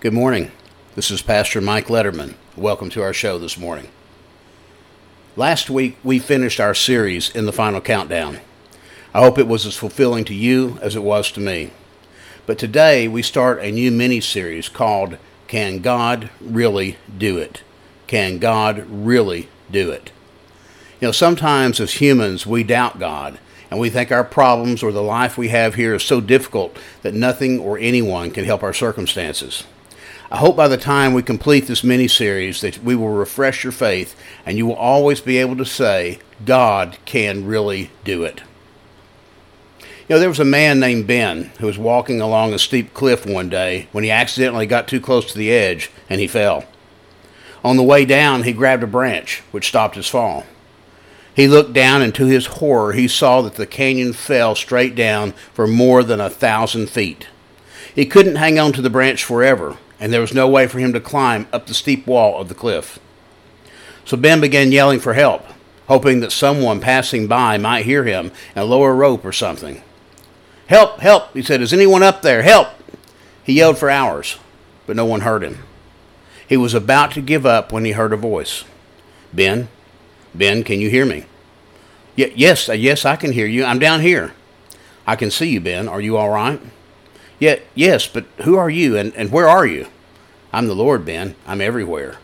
Good morning. This is Pastor Mike Letterman. Welcome to our show this morning. Last week, we finished our series in the final countdown. I hope it was as fulfilling to you as it was to me. But today, we start a new mini series called Can God Really Do It? Can God Really Do It? You know, sometimes as humans, we doubt God and we think our problems or the life we have here is so difficult that nothing or anyone can help our circumstances. I hope by the time we complete this mini series that we will refresh your faith and you will always be able to say, God can really do it. You know, there was a man named Ben who was walking along a steep cliff one day when he accidentally got too close to the edge and he fell. On the way down, he grabbed a branch, which stopped his fall. He looked down, and to his horror, he saw that the canyon fell straight down for more than a thousand feet. He couldn't hang on to the branch forever, and there was no way for him to climb up the steep wall of the cliff. So Ben began yelling for help, hoping that someone passing by might hear him and lower a rope or something. Help, help, he said. Is anyone up there? Help! He yelled for hours, but no one heard him. He was about to give up when he heard a voice. Ben, Ben, can you hear me? Y- yes, uh, yes, I can hear you. I'm down here. I can see you, Ben. Are you all right? Yeah, yes, but who are you and, and where are you? I'm the Lord, Ben. I'm everywhere.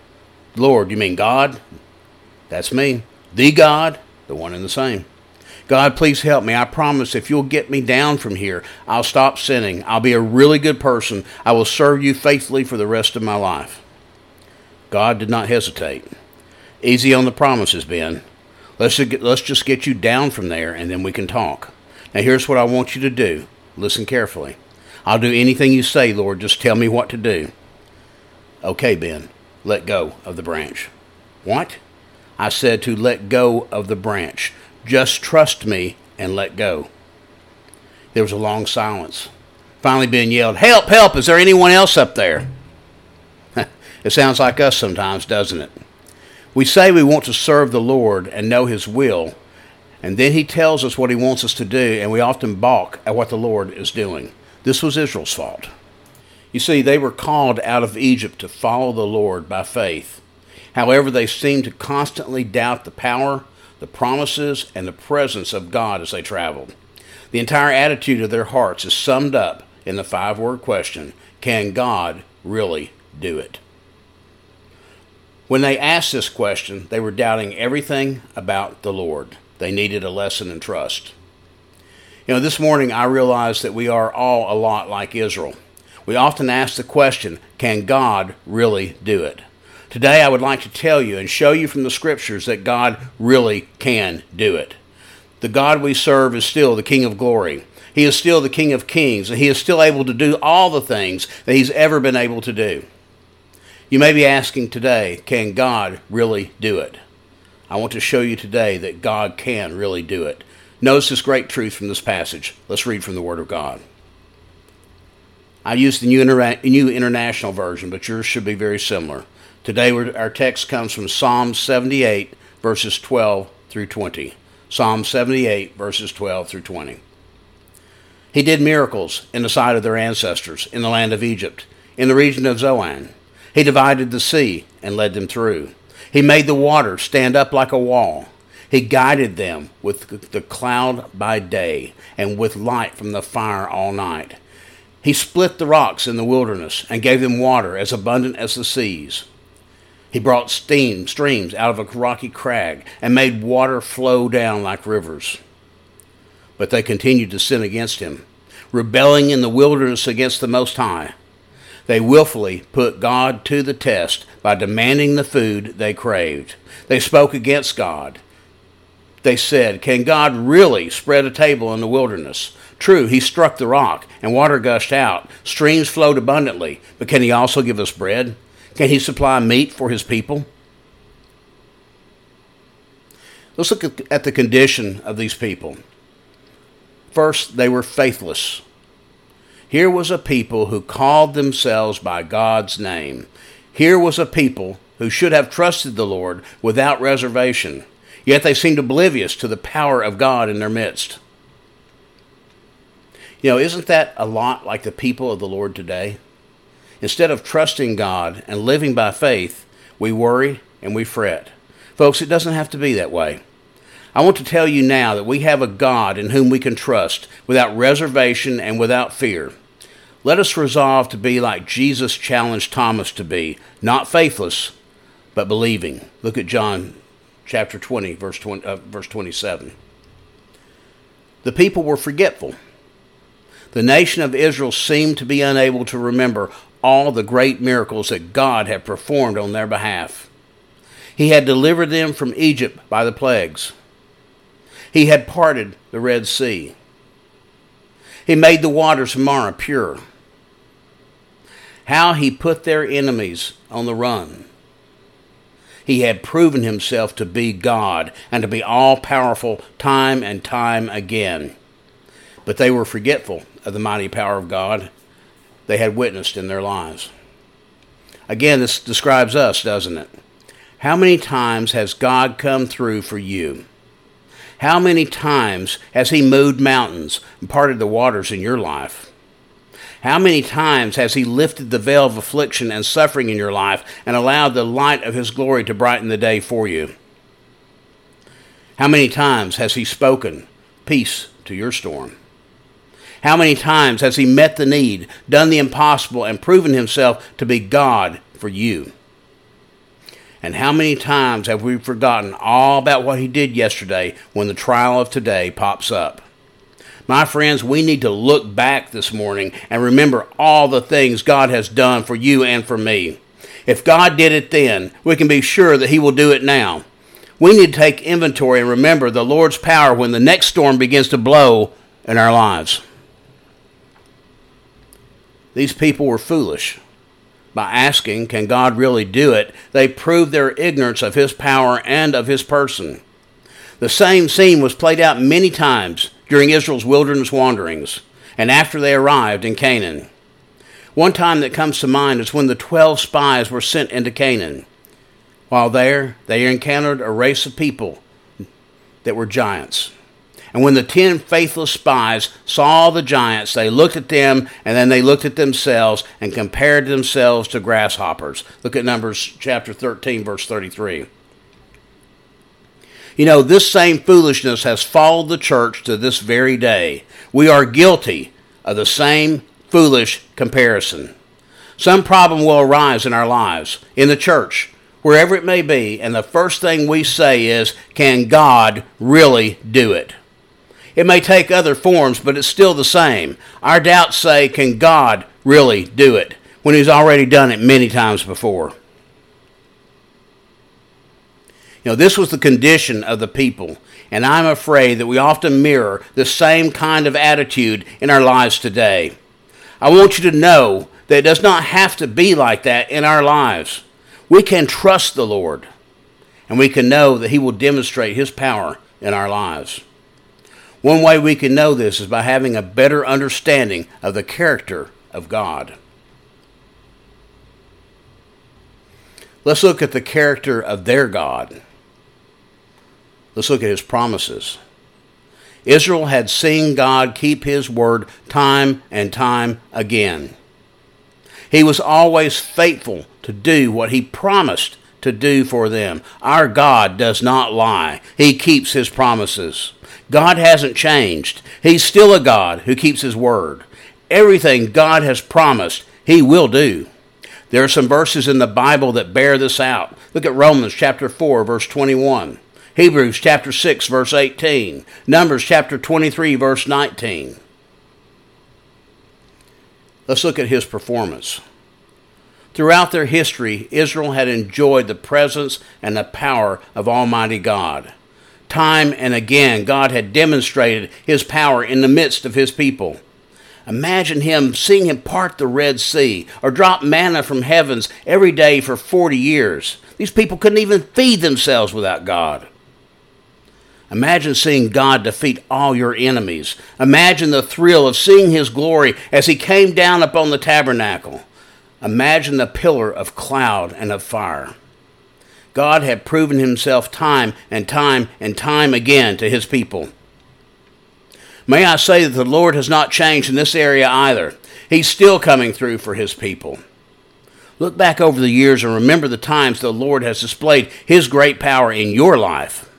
Lord, you mean God? That's me. The God, the one and the same. God, please help me. I promise if you'll get me down from here, I'll stop sinning. I'll be a really good person. I will serve you faithfully for the rest of my life. God did not hesitate. Easy on the promises, Ben. Let's, let's just get you down from there and then we can talk. Now, here's what I want you to do. Listen carefully. I'll do anything you say, Lord. Just tell me what to do. Okay, Ben, let go of the branch. What? I said to let go of the branch. Just trust me and let go. There was a long silence. Finally, Ben yelled, Help, help! Is there anyone else up there? it sounds like us sometimes, doesn't it? We say we want to serve the Lord and know His will, and then He tells us what He wants us to do, and we often balk at what the Lord is doing. This was Israel's fault. You see, they were called out of Egypt to follow the Lord by faith. However, they seemed to constantly doubt the power, the promises, and the presence of God as they traveled. The entire attitude of their hearts is summed up in the five word question Can God really do it? When they asked this question, they were doubting everything about the Lord. They needed a lesson in trust. You know, this morning I realized that we are all a lot like Israel. We often ask the question, can God really do it? Today I would like to tell you and show you from the scriptures that God really can do it. The God we serve is still the King of glory. He is still the King of kings, and He is still able to do all the things that He's ever been able to do. You may be asking today, can God really do it? I want to show you today that God can really do it. Notice this great truth from this passage. Let's read from the Word of God. I use the New, New International Version, but yours should be very similar. Today, our text comes from Psalm 78, verses 12 through 20. Psalm 78, verses 12 through 20. He did miracles in the sight of their ancestors in the land of Egypt, in the region of Zoan. He divided the sea and led them through. He made the water stand up like a wall. He guided them with the cloud by day and with light from the fire all night. He split the rocks in the wilderness and gave them water as abundant as the seas. He brought steam streams out of a rocky crag and made water flow down like rivers. But they continued to sin against him, rebelling in the wilderness against the Most High. They willfully put God to the test by demanding the food they craved. They spoke against God they said, Can God really spread a table in the wilderness? True, he struck the rock, and water gushed out. Streams flowed abundantly. But can he also give us bread? Can he supply meat for his people? Let's look at the condition of these people. First, they were faithless. Here was a people who called themselves by God's name. Here was a people who should have trusted the Lord without reservation. Yet they seemed oblivious to the power of God in their midst. You know, isn't that a lot like the people of the Lord today? Instead of trusting God and living by faith, we worry and we fret. Folks, it doesn't have to be that way. I want to tell you now that we have a God in whom we can trust without reservation and without fear. Let us resolve to be like Jesus challenged Thomas to be, not faithless, but believing. Look at John chapter 20, verse, 20, uh, verse 27. The people were forgetful. The nation of Israel seemed to be unable to remember all the great miracles that God had performed on their behalf. He had delivered them from Egypt by the plagues. He had parted the Red Sea. He made the waters of Marah pure. How he put their enemies on the run. He had proven himself to be God and to be all powerful time and time again. But they were forgetful of the mighty power of God they had witnessed in their lives. Again, this describes us, doesn't it? How many times has God come through for you? How many times has He moved mountains and parted the waters in your life? How many times has He lifted the veil of affliction and suffering in your life and allowed the light of His glory to brighten the day for you? How many times has He spoken peace to your storm? How many times has He met the need, done the impossible, and proven Himself to be God for you? And how many times have we forgotten all about what He did yesterday when the trial of today pops up? My friends, we need to look back this morning and remember all the things God has done for you and for me. If God did it then, we can be sure that He will do it now. We need to take inventory and remember the Lord's power when the next storm begins to blow in our lives. These people were foolish by asking, Can God really do it? They proved their ignorance of His power and of His person. The same scene was played out many times during Israel's wilderness wanderings and after they arrived in Canaan. One time that comes to mind is when the twelve spies were sent into Canaan. While there, they encountered a race of people that were giants. And when the ten faithless spies saw the giants, they looked at them and then they looked at themselves and compared themselves to grasshoppers. Look at Numbers chapter 13, verse 33. You know, this same foolishness has followed the church to this very day. We are guilty of the same foolish comparison. Some problem will arise in our lives, in the church, wherever it may be, and the first thing we say is, Can God really do it? It may take other forms, but it's still the same. Our doubts say, can God really do it? When He's already done it many times before. You know, this was the condition of the people, and I'm afraid that we often mirror the same kind of attitude in our lives today. I want you to know that it does not have to be like that in our lives. We can trust the Lord, and we can know that He will demonstrate His power in our lives. One way we can know this is by having a better understanding of the character of God. Let's look at the character of their God. Let's look at his promises. Israel had seen God keep his word time and time again. He was always faithful to do what he promised to do for them. Our God does not lie, he keeps his promises. God hasn't changed. He's still a God who keeps his word. Everything God has promised, he will do. There are some verses in the Bible that bear this out. Look at Romans chapter 4 verse 21. Hebrews chapter 6 verse 18. Numbers chapter 23 verse 19. Let's look at his performance. Throughout their history, Israel had enjoyed the presence and the power of Almighty God. Time and again, God had demonstrated his power in the midst of his people. Imagine him seeing him part the Red Sea or drop manna from heavens every day for 40 years. These people couldn't even feed themselves without God. Imagine seeing God defeat all your enemies. Imagine the thrill of seeing his glory as he came down upon the tabernacle. Imagine the pillar of cloud and of fire. God had proven himself time and time and time again to his people. May I say that the Lord has not changed in this area either. He's still coming through for his people. Look back over the years and remember the times the Lord has displayed His great power in your life.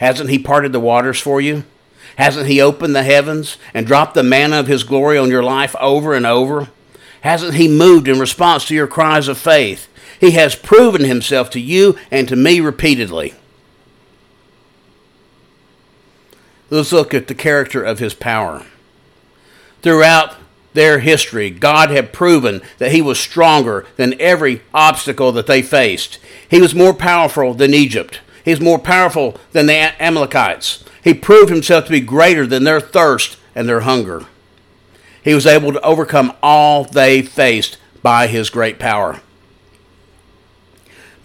Hasn't He parted the waters for you? Hasn't He opened the heavens and dropped the manna of His glory on your life over and over? Hasn't He moved in response to your cries of faith? He has proven Himself to you and to me repeatedly. Let's look at the character of His power. Throughout their history, God had proven that He was stronger than every obstacle that they faced. He was more powerful than Egypt. He was more powerful than the Amalekites. He proved Himself to be greater than their thirst and their hunger. He was able to overcome all they faced by His great power.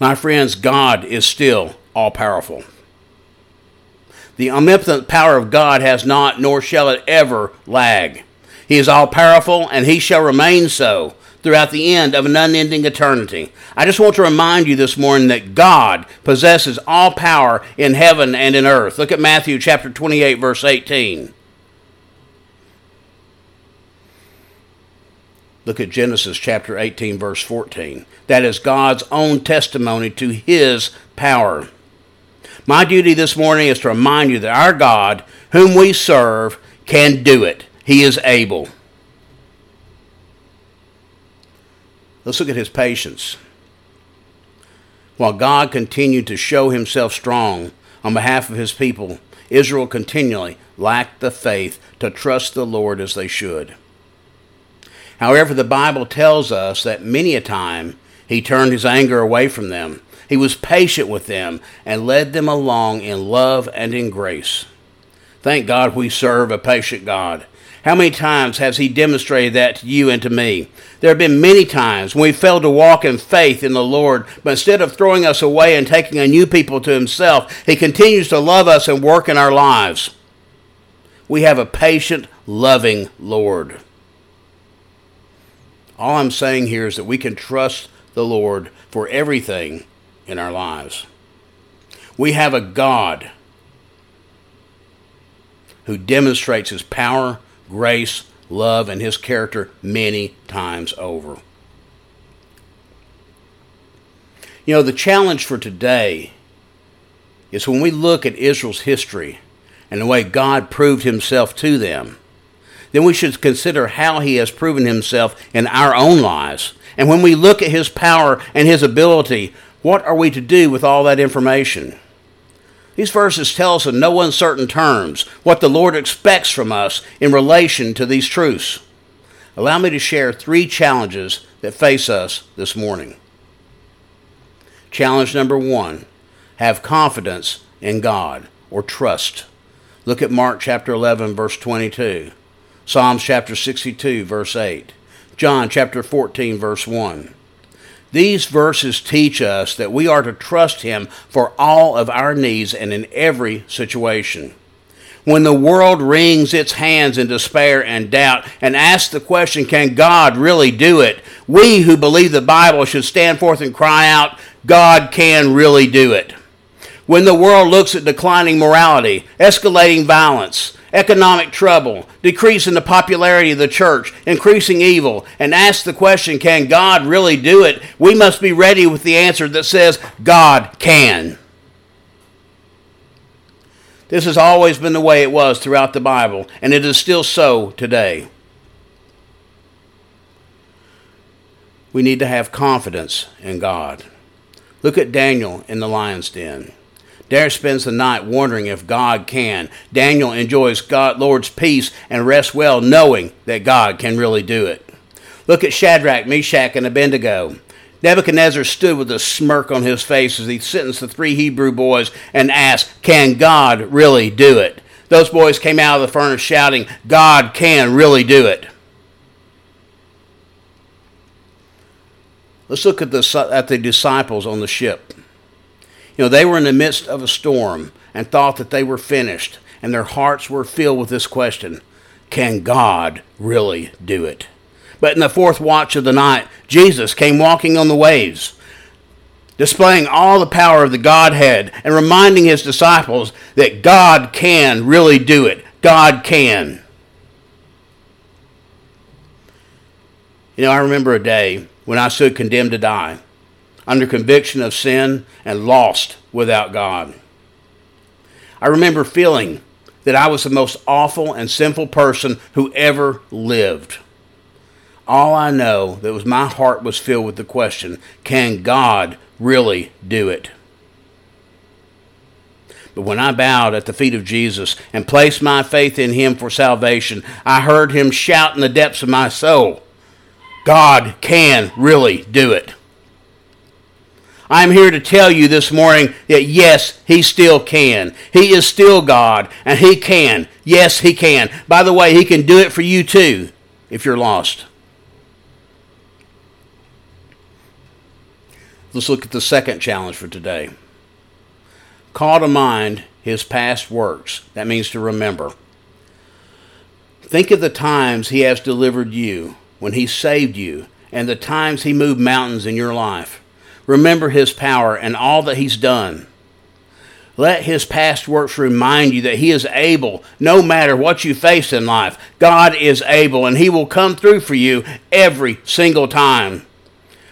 My friends, God is still all powerful. The omnipotent power of God has not, nor shall it ever lag. He is all powerful, and he shall remain so throughout the end of an unending eternity. I just want to remind you this morning that God possesses all power in heaven and in earth. Look at Matthew chapter 28, verse 18. Look at Genesis chapter 18, verse 14. That is God's own testimony to his power. My duty this morning is to remind you that our God, whom we serve, can do it. He is able. Let's look at his patience. While God continued to show himself strong on behalf of his people, Israel continually lacked the faith to trust the Lord as they should. However, the Bible tells us that many a time he turned his anger away from them. He was patient with them and led them along in love and in grace. Thank God we serve a patient God. How many times has He demonstrated that to you and to me? There have been many times when we failed to walk in faith in the Lord, but instead of throwing us away and taking a new people to Himself, He continues to love us and work in our lives. We have a patient, loving Lord. All I'm saying here is that we can trust the Lord for everything in our lives. We have a God who demonstrates his power grace, love, and his character many times over. You know, the challenge for today is when we look at Israel's history and the way God proved himself to them, then we should consider how he has proven himself in our own lives. And when we look at his power and his ability, what are we to do with all that information? These verses tell us in no uncertain terms what the Lord expects from us in relation to these truths. Allow me to share three challenges that face us this morning. Challenge number one have confidence in God or trust. Look at Mark chapter 11, verse 22, Psalms chapter 62, verse 8, John chapter 14, verse 1. These verses teach us that we are to trust Him for all of our needs and in every situation. When the world wrings its hands in despair and doubt and asks the question, Can God really do it? We who believe the Bible should stand forth and cry out, God can really do it. When the world looks at declining morality, escalating violence, economic trouble, decrease in the popularity of the church, increasing evil, and ask the question, can God really do it? We must be ready with the answer that says, God can. This has always been the way it was throughout the Bible, and it is still so today. We need to have confidence in God. Look at Daniel in the lion's den. There spends the night wondering if God can. Daniel enjoys God, Lord's peace and rests well knowing that God can really do it. Look at Shadrach, Meshach, and Abednego. Nebuchadnezzar stood with a smirk on his face as he sentenced the three Hebrew boys and asked, Can God really do it? Those boys came out of the furnace shouting, God can really do it. Let's look at the, at the disciples on the ship. You know, they were in the midst of a storm and thought that they were finished, and their hearts were filled with this question Can God really do it? But in the fourth watch of the night, Jesus came walking on the waves, displaying all the power of the Godhead and reminding his disciples that God can really do it. God can. You know, I remember a day when I stood condemned to die, under conviction of sin and lost without God. I remember feeling that I was the most awful and sinful person who ever lived. All I know that was my heart was filled with the question, can God really do it? But when I bowed at the feet of Jesus and placed my faith in him for salvation, I heard him shout in the depths of my soul, God can really do it. I'm here to tell you this morning that yes, He still can. He is still God, and He can. Yes, He can. By the way, He can do it for you too if you're lost. Let's look at the second challenge for today. Call to mind His past works. That means to remember. Think of the times He has delivered you, when He saved you, and the times He moved mountains in your life. Remember his power and all that he's done. Let his past works remind you that he is able, no matter what you face in life. God is able, and he will come through for you every single time.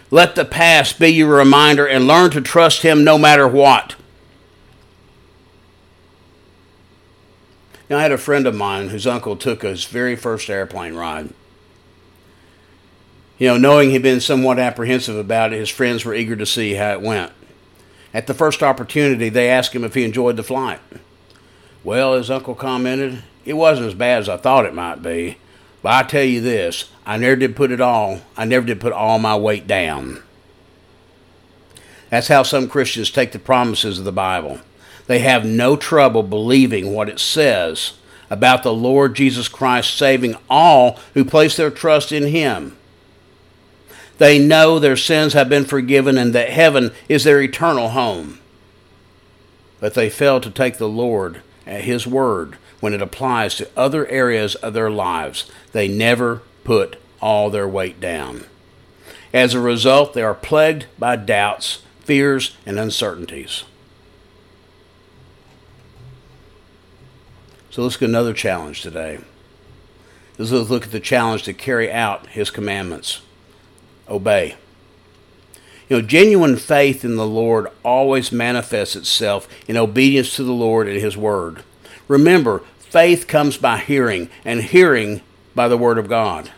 Let the past be your reminder and learn to trust him no matter what. Now, I had a friend of mine whose uncle took his very first airplane ride. You know, knowing he'd been somewhat apprehensive about it, his friends were eager to see how it went. At the first opportunity, they asked him if he enjoyed the flight. Well, his uncle commented, it wasn't as bad as I thought it might be. But I tell you this, I never did put it all, I never did put all my weight down. That's how some Christians take the promises of the Bible. They have no trouble believing what it says about the Lord Jesus Christ saving all who place their trust in Him. They know their sins have been forgiven and that heaven is their eternal home. But they fail to take the Lord at His word when it applies to other areas of their lives. They never put all their weight down. As a result, they are plagued by doubts, fears, and uncertainties. So let's get another challenge today. Let's look at the challenge to carry out His commandments obey. You know, genuine faith in the Lord always manifests itself in obedience to the Lord and His Word. Remember, faith comes by hearing, and hearing by the Word of God.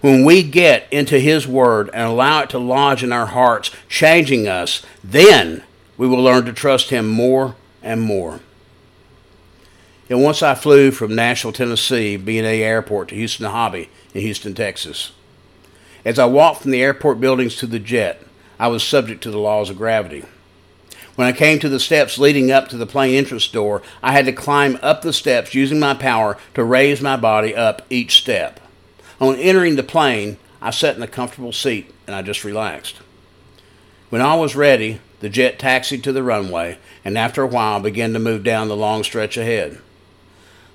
When we get into His Word and allow it to lodge in our hearts, changing us, then we will learn to trust Him more and more. And once I flew from Nashville, Tennessee, BNA Airport to Houston Hobby in Houston, Texas. As I walked from the airport buildings to the jet, I was subject to the laws of gravity. When I came to the steps leading up to the plane entrance door, I had to climb up the steps using my power to raise my body up each step. On entering the plane, I sat in a comfortable seat and I just relaxed. When all was ready, the jet taxied to the runway and after a while began to move down the long stretch ahead.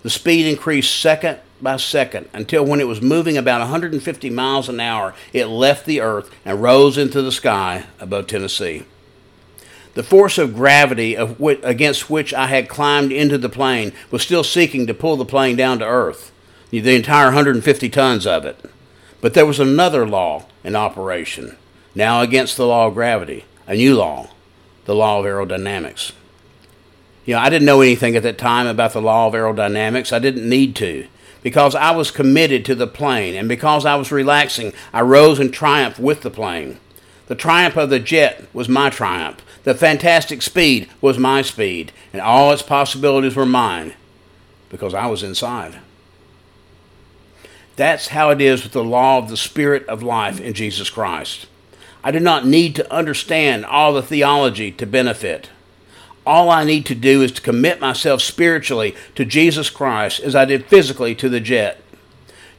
The speed increased second by second until when it was moving about 150 miles an hour, it left the earth and rose into the sky above Tennessee. The force of gravity of against which I had climbed into the plane was still seeking to pull the plane down to earth, the entire 150 tons of it. But there was another law in operation, now against the law of gravity, a new law, the law of aerodynamics. You know, I didn't know anything at that time about the law of aerodynamics. I didn't need to because I was committed to the plane, and because I was relaxing, I rose in triumph with the plane. The triumph of the jet was my triumph. The fantastic speed was my speed, and all its possibilities were mine because I was inside. That's how it is with the law of the Spirit of life in Jesus Christ. I do not need to understand all the theology to benefit. All I need to do is to commit myself spiritually to Jesus Christ as I did physically to the jet.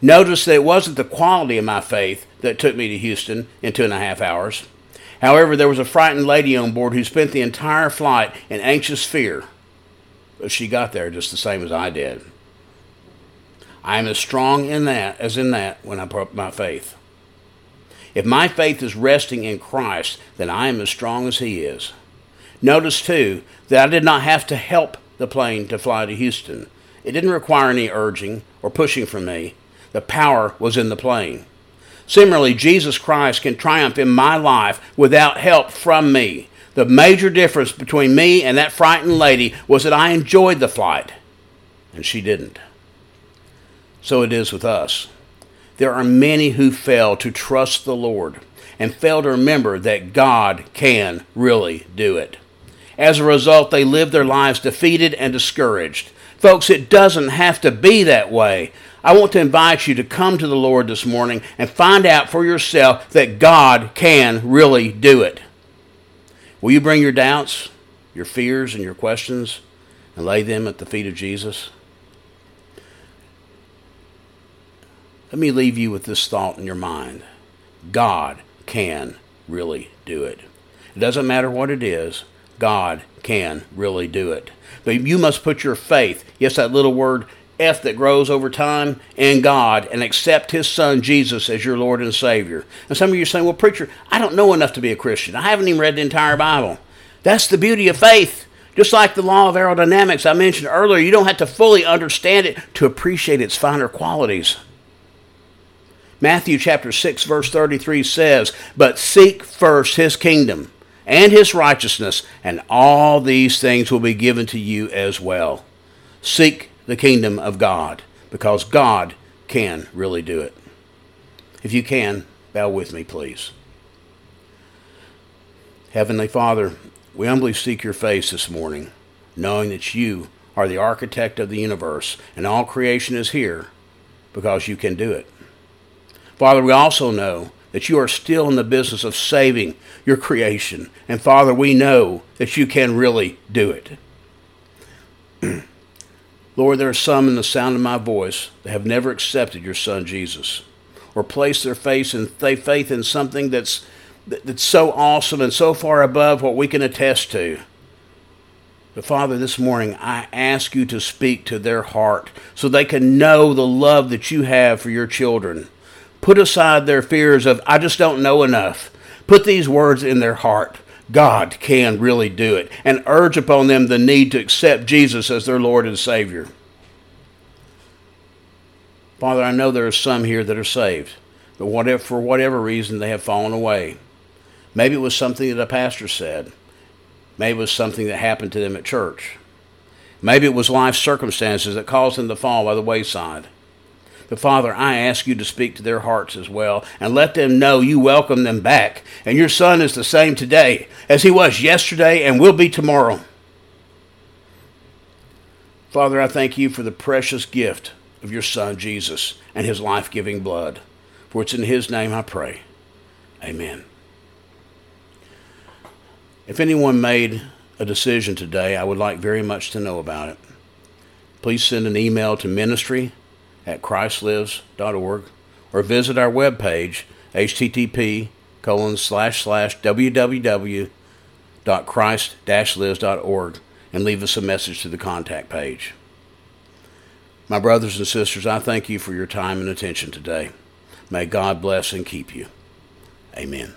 Notice that it wasn't the quality of my faith that took me to Houston in two and a half hours. However, there was a frightened lady on board who spent the entire flight in anxious fear, but she got there just the same as I did. I am as strong in that as in that when I put my faith. If my faith is resting in Christ, then I am as strong as He is. Notice, too, that I did not have to help the plane to fly to Houston. It didn't require any urging or pushing from me. The power was in the plane. Similarly, Jesus Christ can triumph in my life without help from me. The major difference between me and that frightened lady was that I enjoyed the flight, and she didn't. So it is with us. There are many who fail to trust the Lord and fail to remember that God can really do it. As a result, they live their lives defeated and discouraged. Folks, it doesn't have to be that way. I want to invite you to come to the Lord this morning and find out for yourself that God can really do it. Will you bring your doubts, your fears, and your questions and lay them at the feet of Jesus? Let me leave you with this thought in your mind God can really do it. It doesn't matter what it is, God can really do it. But you must put your faith, yes, that little word F that grows over time in God and accept His Son Jesus as your Lord and Savior. And some of you are saying, well, preacher, I don't know enough to be a Christian. I haven't even read the entire Bible. That's the beauty of faith. Just like the law of aerodynamics I mentioned earlier, you don't have to fully understand it to appreciate its finer qualities. Matthew chapter 6 verse 33 says, "But seek first his kingdom and his righteousness, and all these things will be given to you as well." Seek the kingdom of God because God can really do it. If you can, bow with me, please. Heavenly Father, we humbly seek your face this morning, knowing that you are the architect of the universe and all creation is here because you can do it. Father, we also know that you are still in the business of saving your creation. And Father, we know that you can really do it. Lord, there are some in the sound of my voice that have never accepted your Son Jesus or placed their faith in, faith in something that's, that's so awesome and so far above what we can attest to. But Father, this morning I ask you to speak to their heart so they can know the love that you have for your children. Put aside their fears of, I just don't know enough. Put these words in their heart. God can really do it, and urge upon them the need to accept Jesus as their Lord and Savior. Father, I know there are some here that are saved, but what if, for whatever reason they have fallen away. Maybe it was something that a pastor said. Maybe it was something that happened to them at church. Maybe it was life circumstances that caused them to fall by the wayside. But Father, I ask you to speak to their hearts as well and let them know you welcome them back. And your Son is the same today as he was yesterday and will be tomorrow. Father, I thank you for the precious gift of your Son, Jesus, and his life giving blood. For it's in his name I pray. Amen. If anyone made a decision today, I would like very much to know about it. Please send an email to ministry at christlives.org or visit our webpage, http colon slash slash www.christ-lives.org and leave us a message to the contact page. My brothers and sisters, I thank you for your time and attention today. May God bless and keep you. Amen.